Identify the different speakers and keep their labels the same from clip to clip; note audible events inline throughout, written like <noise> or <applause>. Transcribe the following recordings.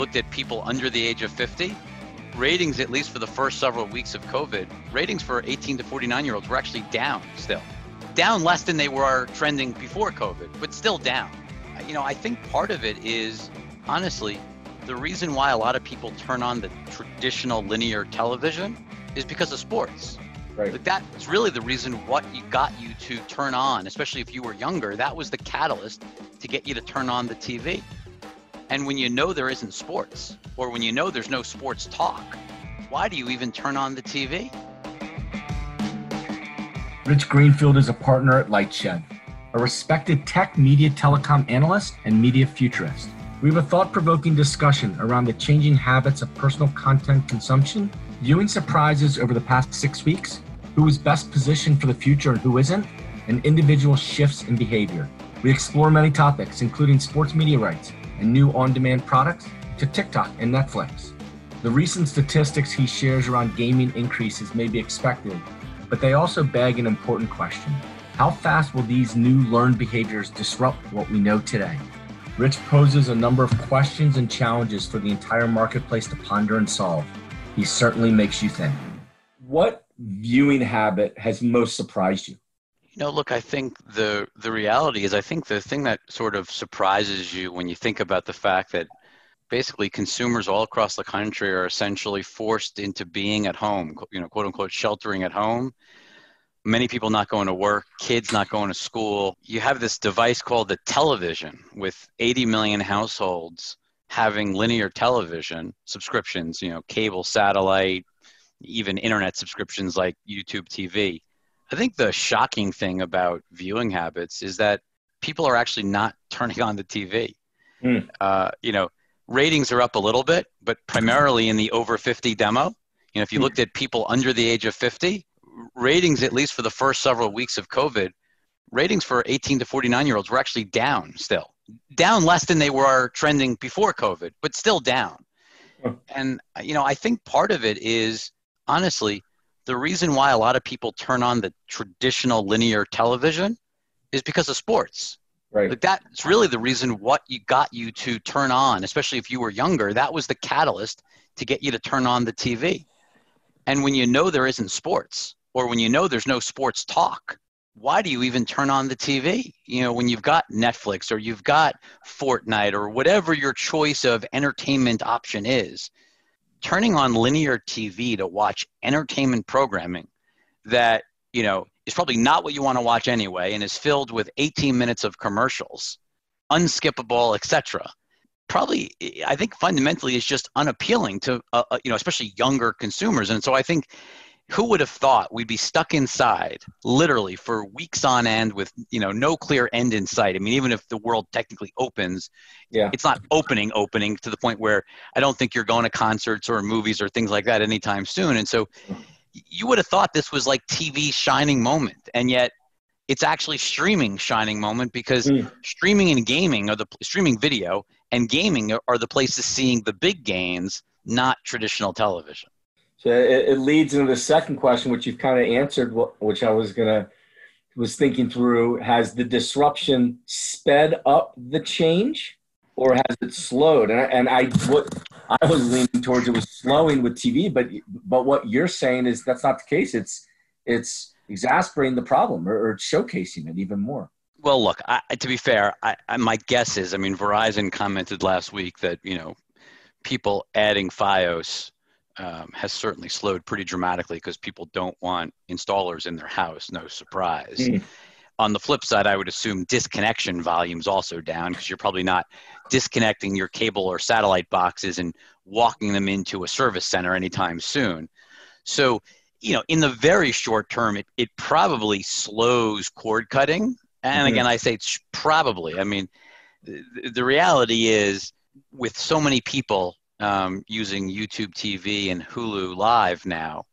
Speaker 1: looked at people under the age of 50, ratings, at least for the first several weeks of COVID, ratings for 18 to 49 year olds were actually down still. Down less than they were trending before COVID, but still down. You know, I think part of it is honestly the reason why a lot of people turn on the traditional linear television is because of sports.
Speaker 2: Right.
Speaker 1: Like that's really the reason what you got you to turn on, especially if you were younger. That was the catalyst to get you to turn on the TV. And when you know there isn't sports, or when you know there's no sports talk, why do you even turn on the TV?
Speaker 2: Rich Greenfield is a partner at Lightshed, a respected tech, media, telecom analyst and media futurist. We have a thought provoking discussion around the changing habits of personal content consumption, viewing surprises over the past six weeks, who is best positioned for the future and who isn't, and individual shifts in behavior. We explore many topics, including sports media rights and new on demand products to TikTok and Netflix. The recent statistics he shares around gaming increases may be expected, but they also beg an important question How fast will these new learned behaviors disrupt what we know today? Rich poses a number of questions and challenges for the entire marketplace to ponder and solve. He certainly makes you think. What viewing habit has most surprised you?
Speaker 1: Know, look, I think the the reality is I think the thing that sort of surprises you when you think about the fact that basically consumers all across the country are essentially forced into being at home, you know, quote unquote sheltering at home. Many people not going to work, kids not going to school. You have this device called the television with 80 million households having linear television subscriptions, you know, cable, satellite, even internet subscriptions like YouTube TV. I think the shocking thing about viewing habits is that people are actually not <laughs> turning on the TV. Mm. Uh, you know, ratings are up a little bit, but primarily in the over 50 demo. You know, if you mm. looked at people under the age of 50, ratings, at least for the first several weeks of COVID, ratings for 18 to 49 year olds were actually down still, down less than they were trending before COVID, but still down. And, you know, I think part of it is honestly, the reason why a lot of people turn on the traditional linear television is because of sports.
Speaker 2: Right.
Speaker 1: Like that's really the reason what you got you to turn on, especially if you were younger. That was the catalyst to get you to turn on the TV. And when you know there isn't sports, or when you know there's no sports talk, why do you even turn on the TV? You know, when you've got Netflix or you've got Fortnite or whatever your choice of entertainment option is, turning on linear TV to watch entertainment programming that, you know, is probably not what you want to watch anyway and is filled with 18 minutes of commercials, unskippable, etc. Probably, I think fundamentally is just unappealing to, uh, uh, you know, especially younger consumers. And so I think who would have thought we'd be stuck inside literally for weeks on end with you know no clear end in sight? I mean even if the world technically opens
Speaker 2: yeah.
Speaker 1: it's not opening opening to the point where i don't think you're going to concerts or movies or things like that anytime soon. And so you would have thought this was like tv's shining moment and yet it's actually streaming shining moment because mm. streaming and gaming are the streaming video and gaming are the places seeing the big gains not traditional television
Speaker 2: so it, it leads into the second question, which you've kind of answered, which I was gonna was thinking through. Has the disruption sped up the change, or has it slowed? And I, and I what I was leaning towards it was slowing with TV, but but what you're saying is that's not the case. It's it's exasperating the problem or, or showcasing it even more.
Speaker 1: Well, look, I, to be fair, I, I, my guess is, I mean, Verizon commented last week that you know people adding FiOS um, has certainly slowed pretty dramatically because people don't want installers in their house. No surprise. Mm. On the flip side, I would assume disconnection volumes also down because you're probably not disconnecting your cable or satellite boxes and walking them into a service center anytime soon. So, you know, in the very short term, it, it probably slows cord cutting. And mm-hmm. again, I say it's probably. I mean, the, the reality is with so many people um, using YouTube TV and Hulu Live now.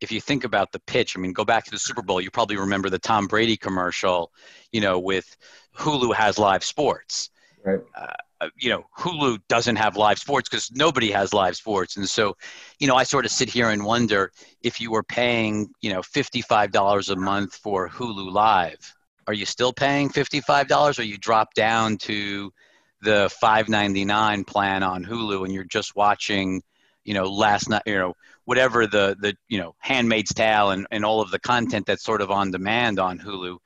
Speaker 1: If you think about the pitch, I mean, go back to the Super Bowl. You probably remember the Tom Brady commercial, you know, with Hulu has live sports.
Speaker 2: Right.
Speaker 1: Uh, you know, Hulu doesn't have live sports because nobody has live sports. And so, you know, I sort of sit here and wonder if you were paying, you know, $55 a month for Hulu Live, are you still paying $55 or you drop down to the 5.99 plan on Hulu and you're just watching, you know, last night, you know, whatever the the you know Handmaid's Tale and, and all of the content that's sort of on demand on Hulu.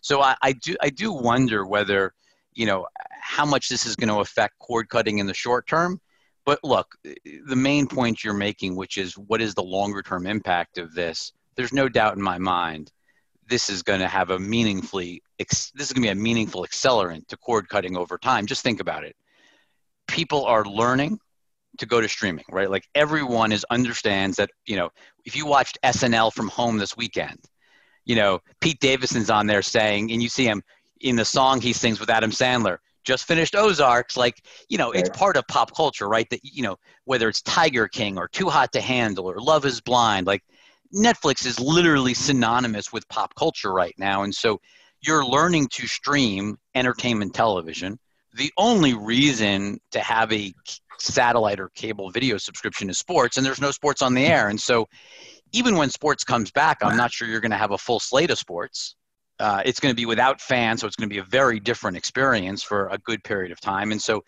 Speaker 1: So I, I do I do wonder whether you know how much this is going to affect cord cutting in the short term. But look, the main point you're making, which is what is the longer term impact of this? There's no doubt in my mind this is going to have a meaningfully this is going to be a meaningful accelerant to cord cutting over time. Just think about it. People are learning to go to streaming right? Like everyone is understands that you know if you watched snl from home this weekend you know pete davidson's on there saying and you see him in the song he sings with adam sandler just finished ozarks. Like you know it's part of pop culture right? That you know whether it's tiger king or too hot to handle or love is blind like Netflix is literally synonymous with pop culture right now. And so you're learning to stream entertainment television. The only reason to have a satellite or cable video subscription is sports, and there's no sports on the air. And so even when sports comes back, I'm not sure you're going to have a full slate of sports. Uh, it's going to be without fans, so it's going to be a very different experience for a good period of time. And so,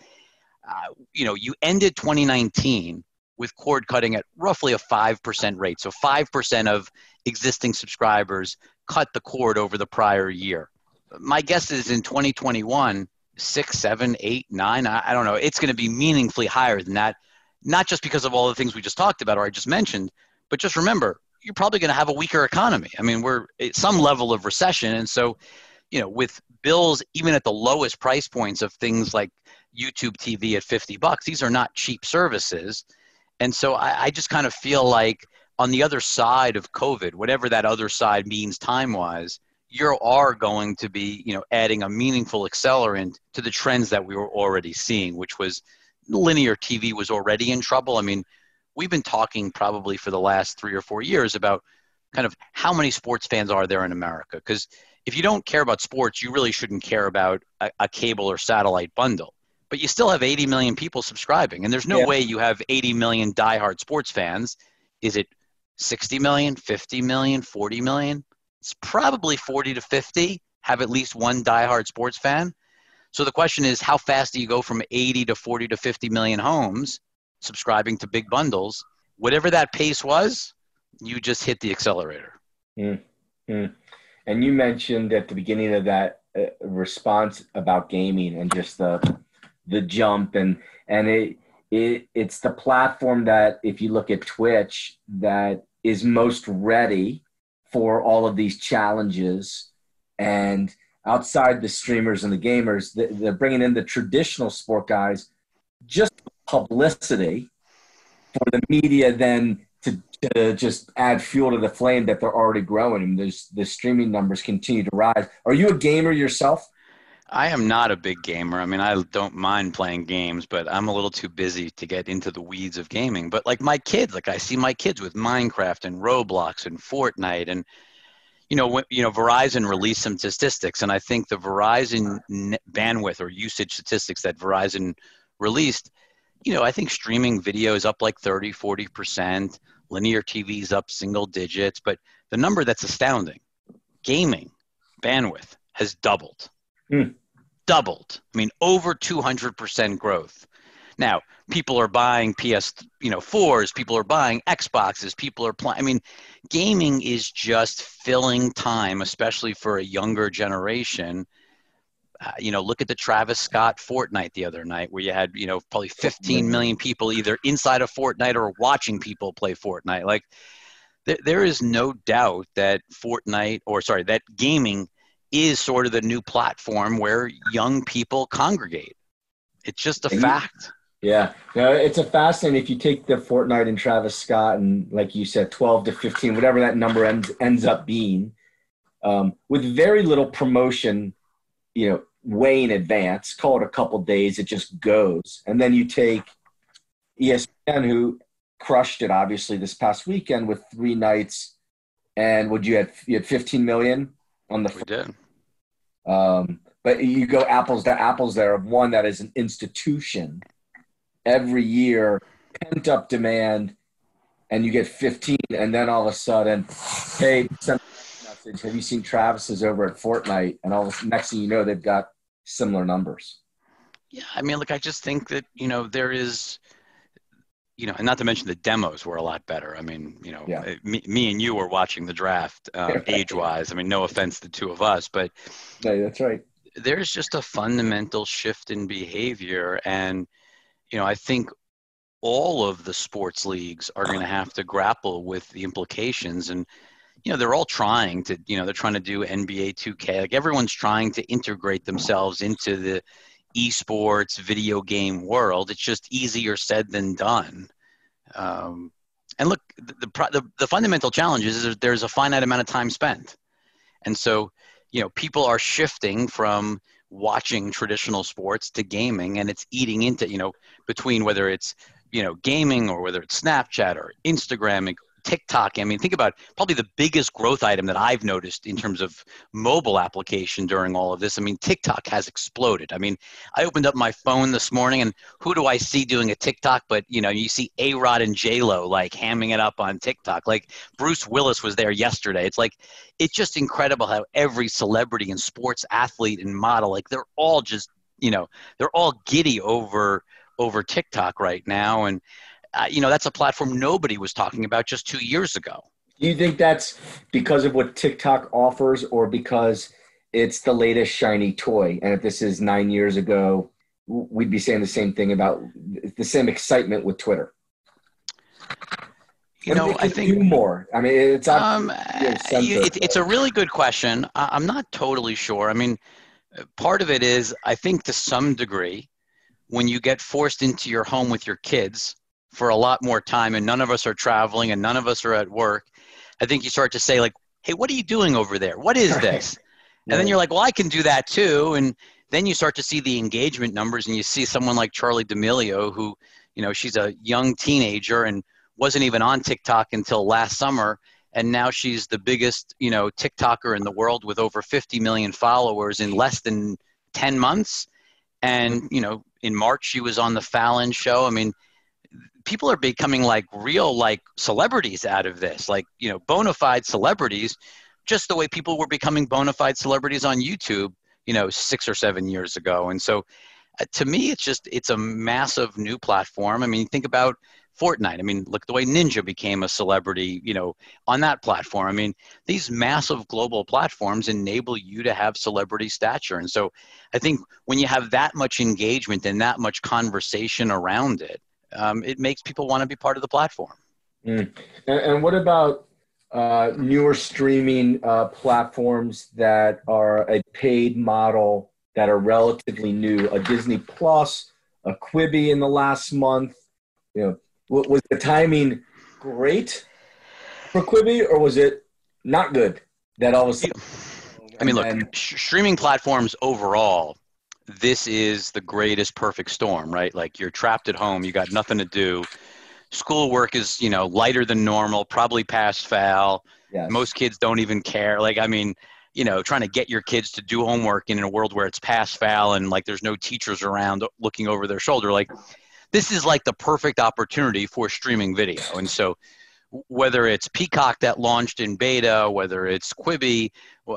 Speaker 1: uh, you know, you ended 2019 with cord cutting at roughly a 5% rate. So 5% of existing subscribers cut the cord over the prior year. My guess is in 2021, six, seven, eight, nine, I, don't know, it's going to be meaningfully higher than that, not just because of all the things we just talked about or I just mentioned, but just remember, you're probably going to have a weaker economy. I mean, we're at some level of recession. And so, you know, with bills, even at the lowest price points of things like YouTube TV at 50 bucks, these are not cheap services and so I, I just kind of feel like on the other side of COVID, whatever that other side means time wise, you are going to be, you know, adding a meaningful accelerant to the trends that we were already seeing, which was linear TV was already in trouble. I mean, we've been talking probably for the last three or four years about kind of how many sports fans are there in America? Because if you don't care about sports, you really shouldn't care about a, a cable or satellite bundle but you still have 80 million people subscribing. And there's no yeah. way you have 80 million diehard sports fans. Is it 60 million, 50 million, 40 million? It's probably 40 to 50 have at least one diehard sports fan. So the question is, how fast do you go from 80 to 40 to 50 million homes subscribing to big bundles? Whatever that pace was, you just hit the accelerator.
Speaker 2: Mm-hmm. And you mentioned at the beginning of that uh, response about gaming and just the the jump and and it it it's the platform that if you look at Twitch that is most ready for all of these challenges. And outside the streamers and the gamers they're bringing in the traditional sport guys just publicity for the media then to, to just add fuel to the flame that they're already growing. And there's the streaming numbers continue to rise. Are you a gamer yourself
Speaker 1: I am not a big gamer. I mean, I don't mind playing games, but I'm a little too busy to get into the weeds of gaming. But like my kids, like I see my kids with Minecraft and Roblox and Fortnite and you know, you know, Verizon released some statistics, and I think the Verizon bandwidth or usage statistics that Verizon released, you know, I think streaming video is up like 30, 40%, linear TV is up single digits, but the number that's astounding, gaming bandwidth has doubled. Mm doubled. I mean, over 200% growth. Now, people are buying PS, you know, fours. People are buying Xboxes. People are playing. I mean, gaming is just filling time, especially for a younger generation. Uh, you know, look at the Travis Scott Fortnite the other night, where you had, you know, probably 15 million people either inside of Fortnite or watching people play Fortnite. Like, th- there is no doubt that Fortnite, or sorry, that gaming is sort of the new platform where young people congregate. It's just a fact.
Speaker 2: Yeah, no, it's a fascinating. If you take the Fortnite and Travis Scott, and like you said, twelve to fifteen, whatever that number ends ends up being, um, with very little promotion, you know, way in advance. Call it a couple days, it just goes, and then you take ESPN, who crushed it obviously this past weekend with three nights, and would you had you had fifteen million on the
Speaker 1: we did.
Speaker 2: Um, but you go apples to apples there of one that is an institution every year, pent up demand, and you get 15, and then all of a sudden, hey, send message. Have you seen Travis's over at Fortnite? And all the next thing you know, they've got similar numbers.
Speaker 1: Yeah, I mean, look, I just think that you know there is, you know, and not to mention the demos were a lot better. I mean, you know, yeah. me, me and you were watching the draft <laughs> um, age-wise. I mean, no offense to the two of us, but
Speaker 2: no, that's right.
Speaker 1: There's just a fundamental shift in behavior, and you know, I think all of the sports leagues are going to have to grapple with the implications and you know they're all trying to you know they're trying to do nba 2k like everyone's trying to integrate themselves into the esports video game world. It's just easier said than done. Um, and look the, the, the fundamental challenge is there's a finite amount of time spent. And so you know people are shifting from watching traditional sports to gaming and it's eating into you know between whether it's you know gaming or whether it's snapchat or instagram TikTok, I mean, think about probably the biggest growth item that I've noticed in terms of mobile application during all of this. I mean, TikTok has exploded. I mean, I opened up my phone this morning and who do I see doing a TikTok? But, you know, you see A Rod and J Lo like hamming it up on TikTok. Like Bruce Willis was there yesterday. It's like, it's just incredible how every celebrity and sports athlete and model, like they're all just, you know, they're all giddy over over TikTok right now. And uh, you know, that's a platform nobody was talking about just two years ago.
Speaker 2: Do you think that's because of what TikTok offers or because it's the latest shiny toy? And if this is nine years ago, we'd be saying the same thing about the same excitement with Twitter.
Speaker 1: You know, I think
Speaker 2: more. I mean, it's um,
Speaker 1: it, it's a really good question. I'm not totally sure. I mean, part of it is I think to some degree, when you get forced into your home with your kids, for a lot more time and none of us are traveling and none of us are at work, I think you start to say like, "Hey, what are you doing over there? What is this?" And then you're like, "Well, I can do that too." And then you start to see the engagement numbers and you see someone like Charli D'Amelio who, you know, she's a young teenager and wasn't even on TikTok until last summer and now she's the biggest, you know, TikToker in the world with over 50 million followers in less than 10 months. And, you know, in March she was on the Fallon show. I mean, people are becoming like real like celebrities out of this like you know bona fide celebrities just the way people were becoming bona fide celebrities on youtube you know six or seven years ago and so uh, to me it's just it's a massive new platform i mean think about Fortnite. I mean, look the way Ninja became a celebrity, you know, on that platform. I mean, these massive global platforms enable you to have celebrity stature. And so I think when you have that much engagement and that much conversation around it, um, it makes people want to be part of the platform.
Speaker 2: Mm. And, and, what about uh, newer streaming uh, platforms that are a paid model that are relatively new? A Disney Plus, a Quibi in the last month. You know, was the timing great for Quibi, or was it not good? That all of a sudden.
Speaker 1: I mean, look, sh- streaming platforms overall this is the greatest perfect storm, right? Like you're trapped at home, you got nothing to do. Schoolwork is, you know, lighter than normal, probably pass fail. Yes. Most kids don't even care. Like, I mean, you know, trying to get your kids to do homework in a world where it's pass fail and like there's no teachers around looking over their shoulder. Like, this is like the perfect opportunity for streaming video. And so, whether it's Peacock that launched in beta, whether it's Quibi,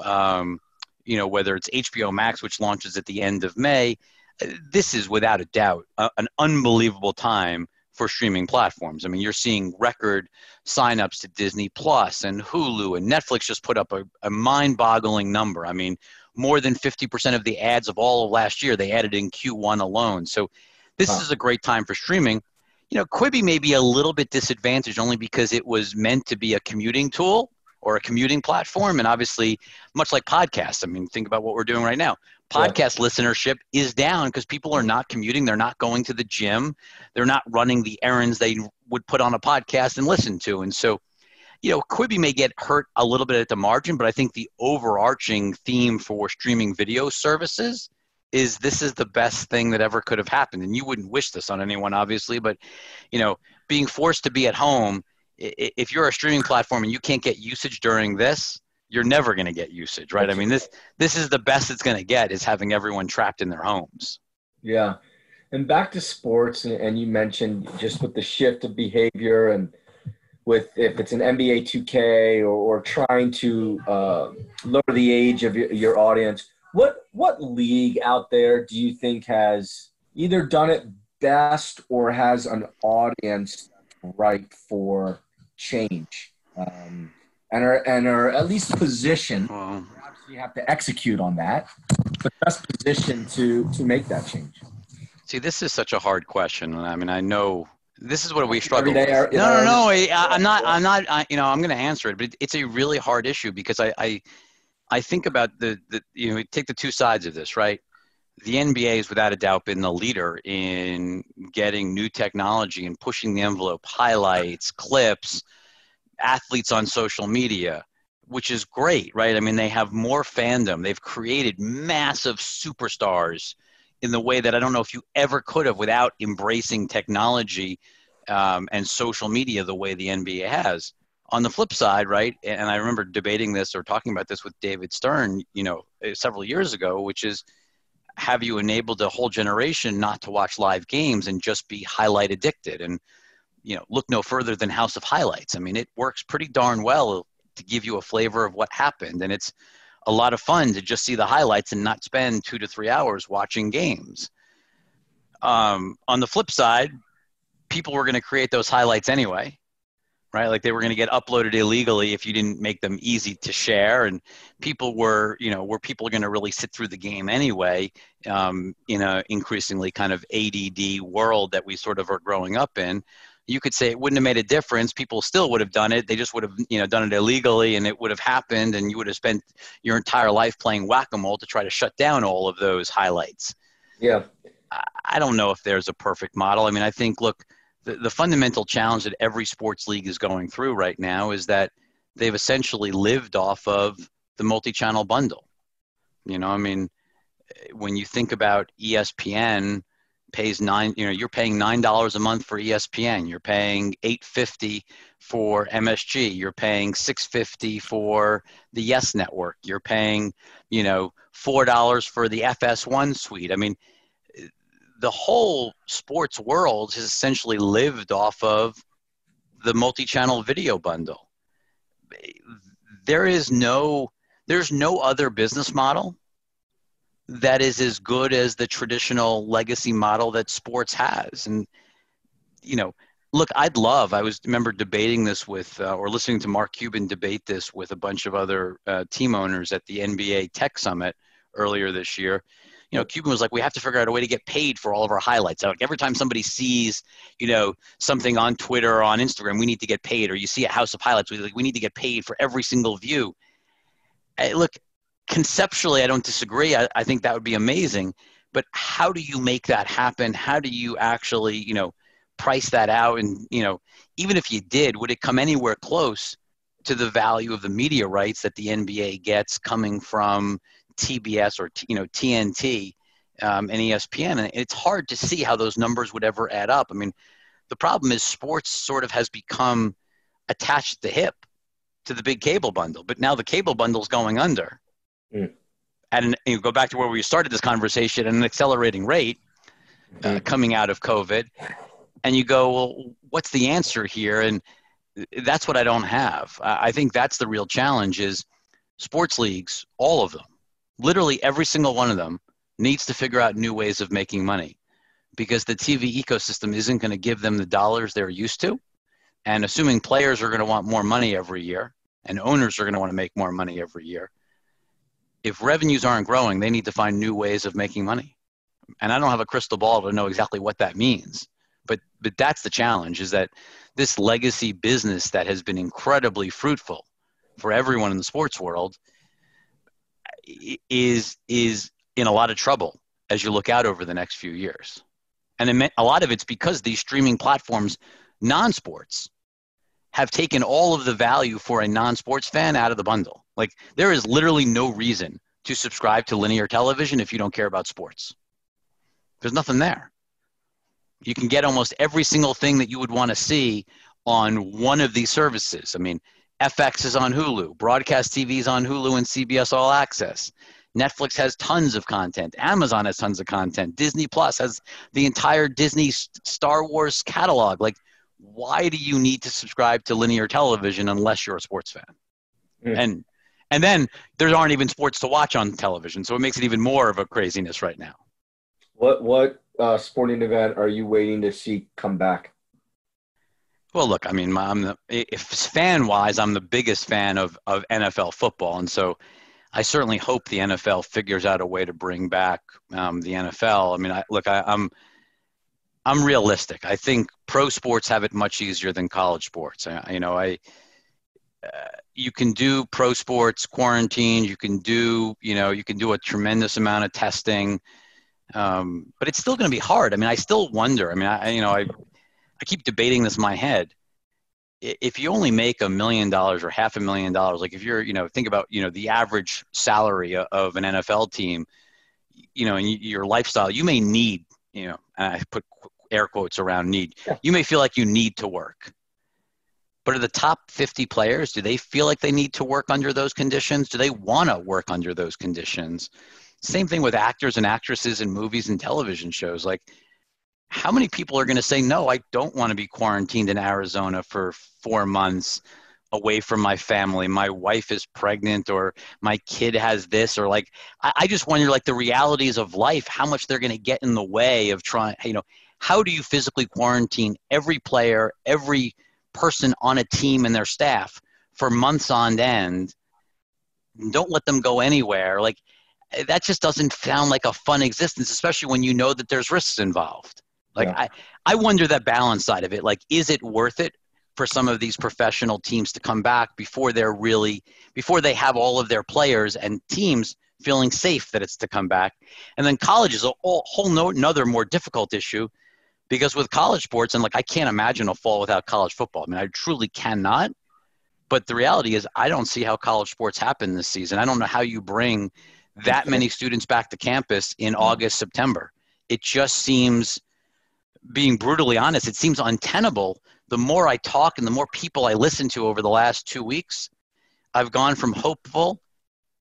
Speaker 1: um, you know, whether it's HBO Max, which launches at the end of May, uh, this is without a doubt a, an unbelievable time for streaming platforms. I mean, you're seeing record signups to Disney Plus and Hulu, and Netflix just put up a, a mind boggling number. I mean, more than 50% of the ads of all of last year they added in Q1 alone. So, this is a great time for streaming. You know, Quibi may be a little bit disadvantaged only because it was meant to be a commuting tool or a commuting platform. And obviously, much like podcasts, I mean, think about what we're doing right now. Podcast yeah. listenership is down because people are not commuting. They're not going to the gym. They're not running the errands they would put on a podcast and listen to. And so, you know, Quibi may get hurt a little bit at the margin, but I think the overarching theme for streaming video services is this is the best thing that ever could have happened. And you wouldn't wish this on anyone, obviously, but, you know, being forced to be at home if you're a streaming platform and you can't get usage during this, you're never going to get usage, right? I mean, this this is the best it's going to get is having everyone trapped in their homes.
Speaker 2: Yeah, and back to sports, and you mentioned just with the shift of behavior and with if it's an NBA 2K or, or trying to uh, lower the age of your, your audience, what what league out there do you think has either done it best or has an audience ripe for change um, and are and are at least positioned. Well, you have to execute on that, but best positioned to to make that change.
Speaker 1: See, this is such a hard question. And I mean, I know this is what we struggle with. no, no, no. I, am not. I'm not. I, you know, I'm going to answer it, but it's a really hard issue because I, I, I think about the, the, you know, take the two sides of this, right? The NBA has without a doubt been the leader in getting new technology and pushing the envelope, highlights, clips, athletes on social media, which is great, right? I mean, they have more fandom. They've created massive superstars in the way that I don't know if you ever could have without embracing technology um, and social media the way the NBA has. On the flip side, right, and I remember debating this or talking about this with David Stern, you know, eh, several years ago, which is have you enabled a whole generation not to watch live games and just be highlight addicted? And, you know, look no further than House of Highlights. I mean, it works pretty darn well to give you a flavor of what happened. And it's, a lot of fun to just see the highlights and not spend two to three hours watching games. Um, on the flip side, people were going to create those highlights anyway, right? Like they were going to get uploaded illegally if you didn't make them easy to share. And people were, you know, were people going to really sit through the game anyway um, in a increasingly kind of ADD world that we sort of are growing up in you could say it wouldn't have made a difference. People still would have done it. They just would have, you know, done it illegally, and it would have happened, and you would have spent your entire life playing whack-a-mole to try to shut down all of those highlights.
Speaker 2: Yeah.
Speaker 1: I don't know if there's a perfect model. I mean, I think, look, the, the fundamental challenge that every sports league is going through right now is that they've essentially lived off of the multi-channel bundle. You know, I mean, when you think about ESPN pays nine you know you're paying nine dollars a month for espn you're paying 850 for msg you're paying 650 for the yes network. You're paying you know four dollars for the fs1 suite. I mean the whole sports world has essentially lived off of the multi-channel video bundle there is no there's no other business model that is as good as the traditional legacy model that sports has. And, you know, look, I'd love, I was remember debating this with, uh, or listening to Mark Cuban debate this with a bunch of other uh, team owners at the NBA Tech Summit earlier this year. You know, Cuban was like, we have to figure out a way to get paid for all of our highlights. Like every time somebody sees, you know, something on Twitter or on Instagram, we need to get paid. Or you see a house of highlights, we like we need to get paid for every single view. Hey, look, conceptually, I don't disagree. I, I think that would be amazing. But how do you make that happen? How do you actually, you know, price that out? And, you know, even if you did, would it come anywhere close to the value of the media rights that the NBA gets coming from TBS or, you know, TNT um, and ESPN? And it's hard to see how those numbers would ever add up. I mean, the problem is sports sort of has become attached at the hip to the big cable bundle, but now the cable bundle's going under mm. and you go back to where we started this conversation at an accelerating rate uh, mm-hmm. coming out of COVID, and you go, well, what's the answer here? And that's what I don't have. I think that's the real challenge is sports leagues, all of them, literally every single one of them needs to figure out new ways of making money because the TV ecosystem isn't going to give them the dollars they're used to. And assuming players are going to want more money every year and owners are going to want to make more money every year, if revenues aren't growing, they need to find new ways of making money. And I don't have a crystal ball to know exactly what that means. But but that's the challenge is that this legacy business that has been incredibly fruitful for everyone in the sports world is is in a lot of trouble as you look out over the next few years. And a lot of it's because these streaming platforms, non-sports, have taken all of the value for a non-sports fan out of the bundle. Like there is literally no reason to subscribe to linear television if you don't care about sports. There's nothing there. You can get almost every single thing that you would want to see on one of these services. I mean, FX is on Hulu, broadcast TV is on Hulu and CBS All Access. Netflix has tons of content. Amazon has tons of content. Disney Plus has the entire Disney Star Wars catalog. Like, why do you need to subscribe to linear television unless you're a sports fan? Mm. And and then there aren't even sports to watch on television, so it makes it even more of a craziness right now.
Speaker 2: What what uh, sporting event are you waiting to see come back?
Speaker 1: Well, look, I mean, I'm the, if fan wise, I'm the biggest fan of, of NFL football. And so I certainly hope the NFL figures out a way to bring back um, the NFL. I mean, I, look, I, I'm, I'm realistic. I think pro sports have it much easier than college sports. I, you know, I, uh, you can do pro sports quarantine. You can do, you know, you can do a tremendous amount of testing, um, but it's still going to be hard. I mean, I still wonder. I mean, I, you know, I, I keep debating this in my head. If you only make a million dollars or half a million dollars, like if you're, you know, think about, you know, the average salary of an NFL team, you know, and your lifestyle, you may need, you know, and I put air quotes around need. Yeah. You may feel like you need to work. But are the top 50 players, do they feel like they need to work under those conditions? Do they want to work under those conditions? Same thing with actors and actresses in movies and television shows. Like, how many people are going to say no i don't want to be quarantined in arizona for four months away from my family. My wife is pregnant or my kid has this or like i, I just wonder like the realities of life how much they're going to get in the way of trying you know how do you physically quarantine every player every person on a team and their staff for months on end? Don't let them go anywhere. Like eh, that just doesn't sound like a fun existence especially when you know that there's risks involved like yeah. I, I wonder that balance side of it. Like, is it worth it for some of these professional teams to come back before they're really before they have all of their players and teams feeling safe that it's to come back? And then college is a whole, whole no, another more difficult issue because with college sports and like I can't imagine a fall without college football. I mean, I truly cannot. But the reality is, I don't see how college sports happen this season. I don't know how you bring that many students back to campus in mm-hmm. August, September. It just seems being brutally honest, it seems untenable. The more I talk and the more people I listen to over the last two weeks, I've gone from hopeful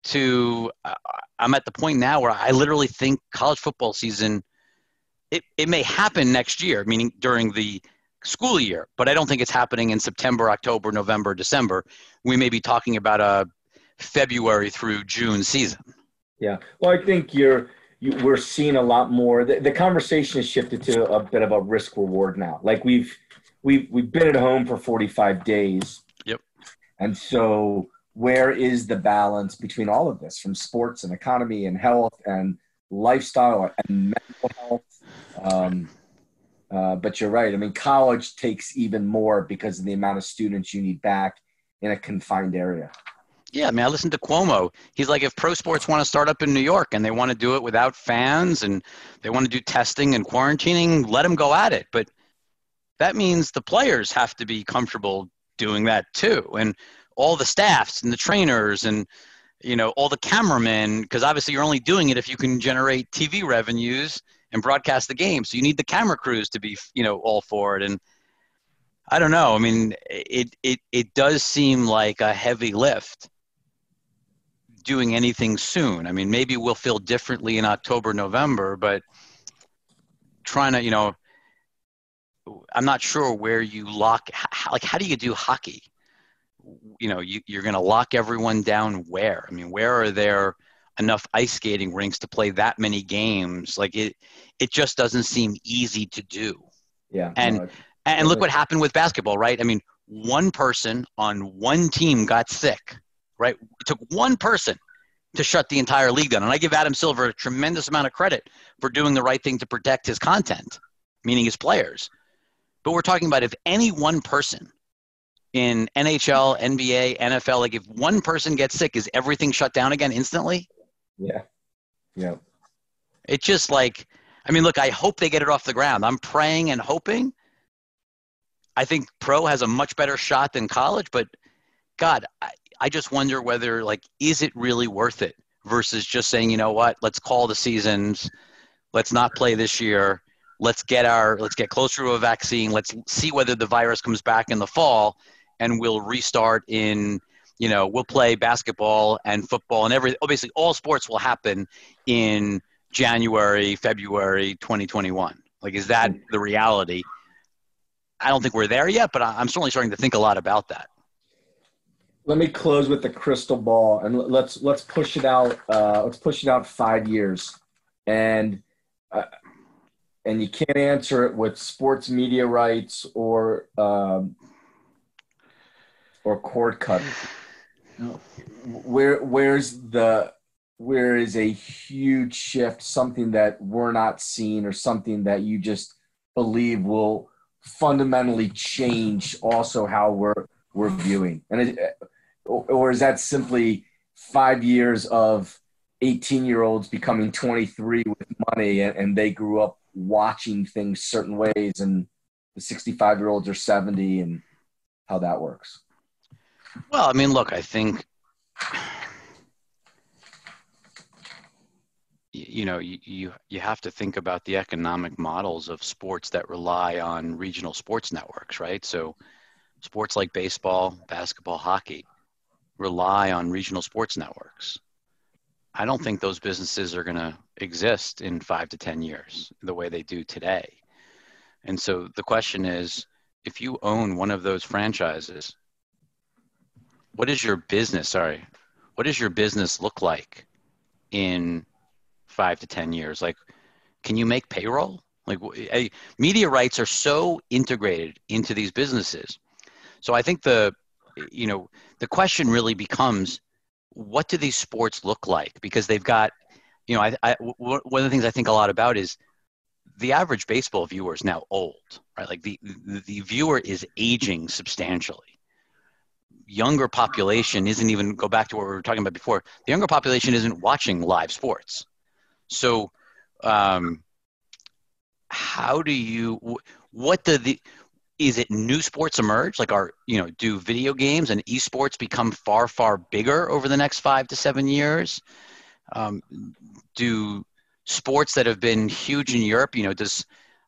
Speaker 1: to uh, I'm at the point now where I literally think college football season it, it may happen next year, meaning during the school year, but I don't think it's happening in September, October, November, December. We may be talking about a February through June season.
Speaker 2: Yeah. Well, I think you're you, we're seeing a lot more. The, the conversation has shifted to a bit of a risk reward now. Like we've we've we've been at home for 45 days.
Speaker 1: Yep.
Speaker 2: And so where is the balance between all of this from sports and economy and health and lifestyle and mental health? Um, uh, but you're right. I mean, college takes even more because of the amount of students you need back in a confined area.
Speaker 1: Yeah, I mean, I listened to Cuomo. He's like, if pro sports want to start up in New York and they want to do it without fans and they want to do testing and quarantining, let them go at it. But that means the players have to be comfortable doing that too, and all the staffs and the trainers and you know all the cameramen, because obviously you're only doing it if you can generate TV revenues and broadcast the game. So you need the camera crews to be you know all for it and. I don't know. I mean, it, it, it does seem like a heavy lift doing anything soon. I mean, maybe we'll feel differently in October, November, but trying to, you know, I'm not sure where you lock, like, how do you do hockey? You know, you, you're going to lock everyone down where? I mean, where are there enough ice skating rinks to play that many games? Like, it, it just doesn't seem easy to do.
Speaker 2: Yeah.
Speaker 1: And, no, and look what happened with basketball, right? I mean, one person on one team got sick right? It took one person to shut the entire league down. And I give Adam Silver a tremendous amount of credit for doing the right thing to protect his content, meaning his players. But we're talking about if any one person in NHL, NBA, NFL, like if one person gets sick, is everything shut down again instantly?
Speaker 2: Yeah. Yeah.
Speaker 1: It's just like, I mean, look, I hope they get it off the ground. I'm praying and hoping. I think pro has a much better shot than college, but God, I, I just wonder whether like is it really worth it versus just saying, you know what, let's call the seasons, let's not play this year, let's get our let's get closer to a vaccine, let's see whether the virus comes back in the fall, and we'll restart in you know we'll play basketball and football and every oh, basically all sports will happen in January, February 2021. Like, is that hmm. the reality? I don't think we're there yet, but I'm certainly starting to think a lot about that
Speaker 2: let me close with the crystal ball and let's let's push it out uh, let's push it out five years. And uh, and you can't answer it with sports media rights or um, or cord cut. <sighs> Where where's the where is a huge shift, something that we're not seeing, or something that you just believe will fundamentally change also how we're we're viewing, and it, or is that simply five years of 18 year olds becoming 23 with money and, and they grew up watching things certain ways and the 65 year olds are 70 and how that works?
Speaker 1: Well i mean look i think you know you, you you have to think about the economic models of sports that rely on regional sports networks right? So sports like baseball basketball hockey rely on regional sports networks I don't think those businesses are going to exist in five to 10 years the way they do today. And so the question is if you own one of those franchises, what is your business? Sorry, what does your business look like in five to 10 years? Like, can you make payroll? Like, media rights are so integrated into these businesses. So I think the, you know, the question really becomes what do these sports look like? Because they've got, you know, I, I, one of the things I think a lot about is the average baseball viewer is now old, right? Like the, the, the viewer is aging substantially. Younger population isn't even, go back to what we were talking about before, the younger population isn't watching live sports. So, um, how do you, what do the, is it new sports emerge? Like are you know do video games and esports become far far bigger over the next five to seven years? Um, do sports that have been huge in europe you know does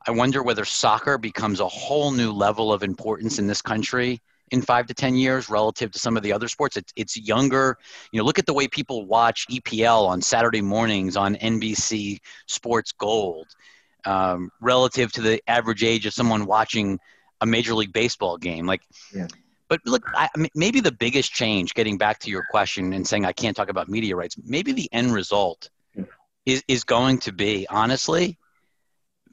Speaker 1: i wonder whether soccer becomes a whole new level of importance in this country in five to ten years relative to some of the other sports? It's, it's younger. You know look at the way people watch epl on saturday mornings on nbc sports gold um, relative to the average age of someone watching a major league baseball game like yeah. but look I, maybe the biggest change getting back to your question and saying i can't talk about media rights maybe the end result yeah. is, is going to be honestly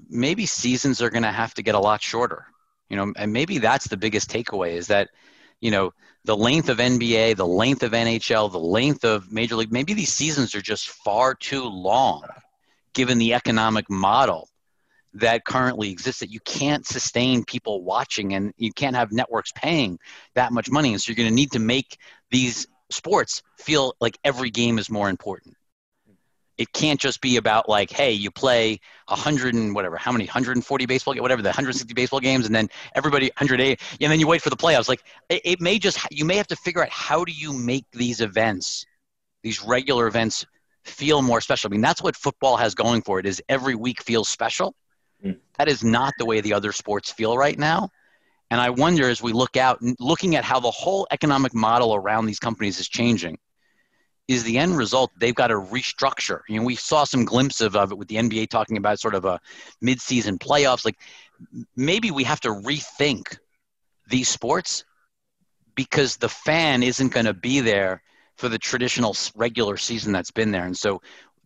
Speaker 1: maybe seasons are going to have to get a lot shorter you know and maybe that's the biggest takeaway is that you know the length of nba the length of nhl the length of major league maybe these seasons are just far too long given the economic model that currently exists that you can't sustain people watching and you can't have networks paying that much money. And so you're going to need to make these sports feel like every game is more important. It can't just be about like, hey, you play 100 and whatever, how many, 140 baseball, whatever, the 160 baseball games, and then everybody 108, and then you wait for the playoffs. Like, it, it may just, you may have to figure out how do you make these events, these regular events, feel more special. I mean, that's what football has going for it. Is every week feels special Mm. That is not the way the other sports feel right now. And I wonder as we look out, looking at how the whole economic model around these companies is changing, is the end result they've got to restructure. You know, we saw some glimpses of it with the NBA talking about sort of a midseason playoffs. Like maybe we have to rethink these sports because the fan isn't going to be there for the traditional regular season that's been there. And so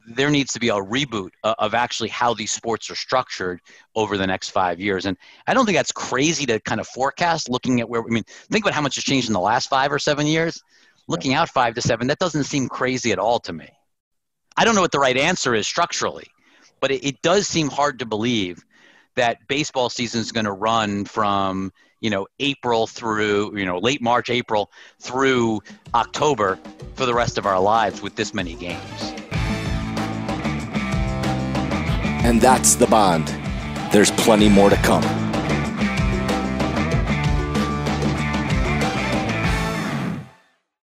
Speaker 1: there needs to be a reboot uh, of actually how these sports are structured over the next five years. And I don't think that's crazy to kind of forecast looking at where, I mean, think about how much has changed in the last five or seven years. Looking out five to seven, that doesn't seem crazy at all to me. I don't know what the right answer is structurally, but it, it does seem hard to believe that baseball season is going to run from you know April through you know late March, April through October for the rest of our lives with this many games.
Speaker 3: And that's the bond. There's plenty more to come.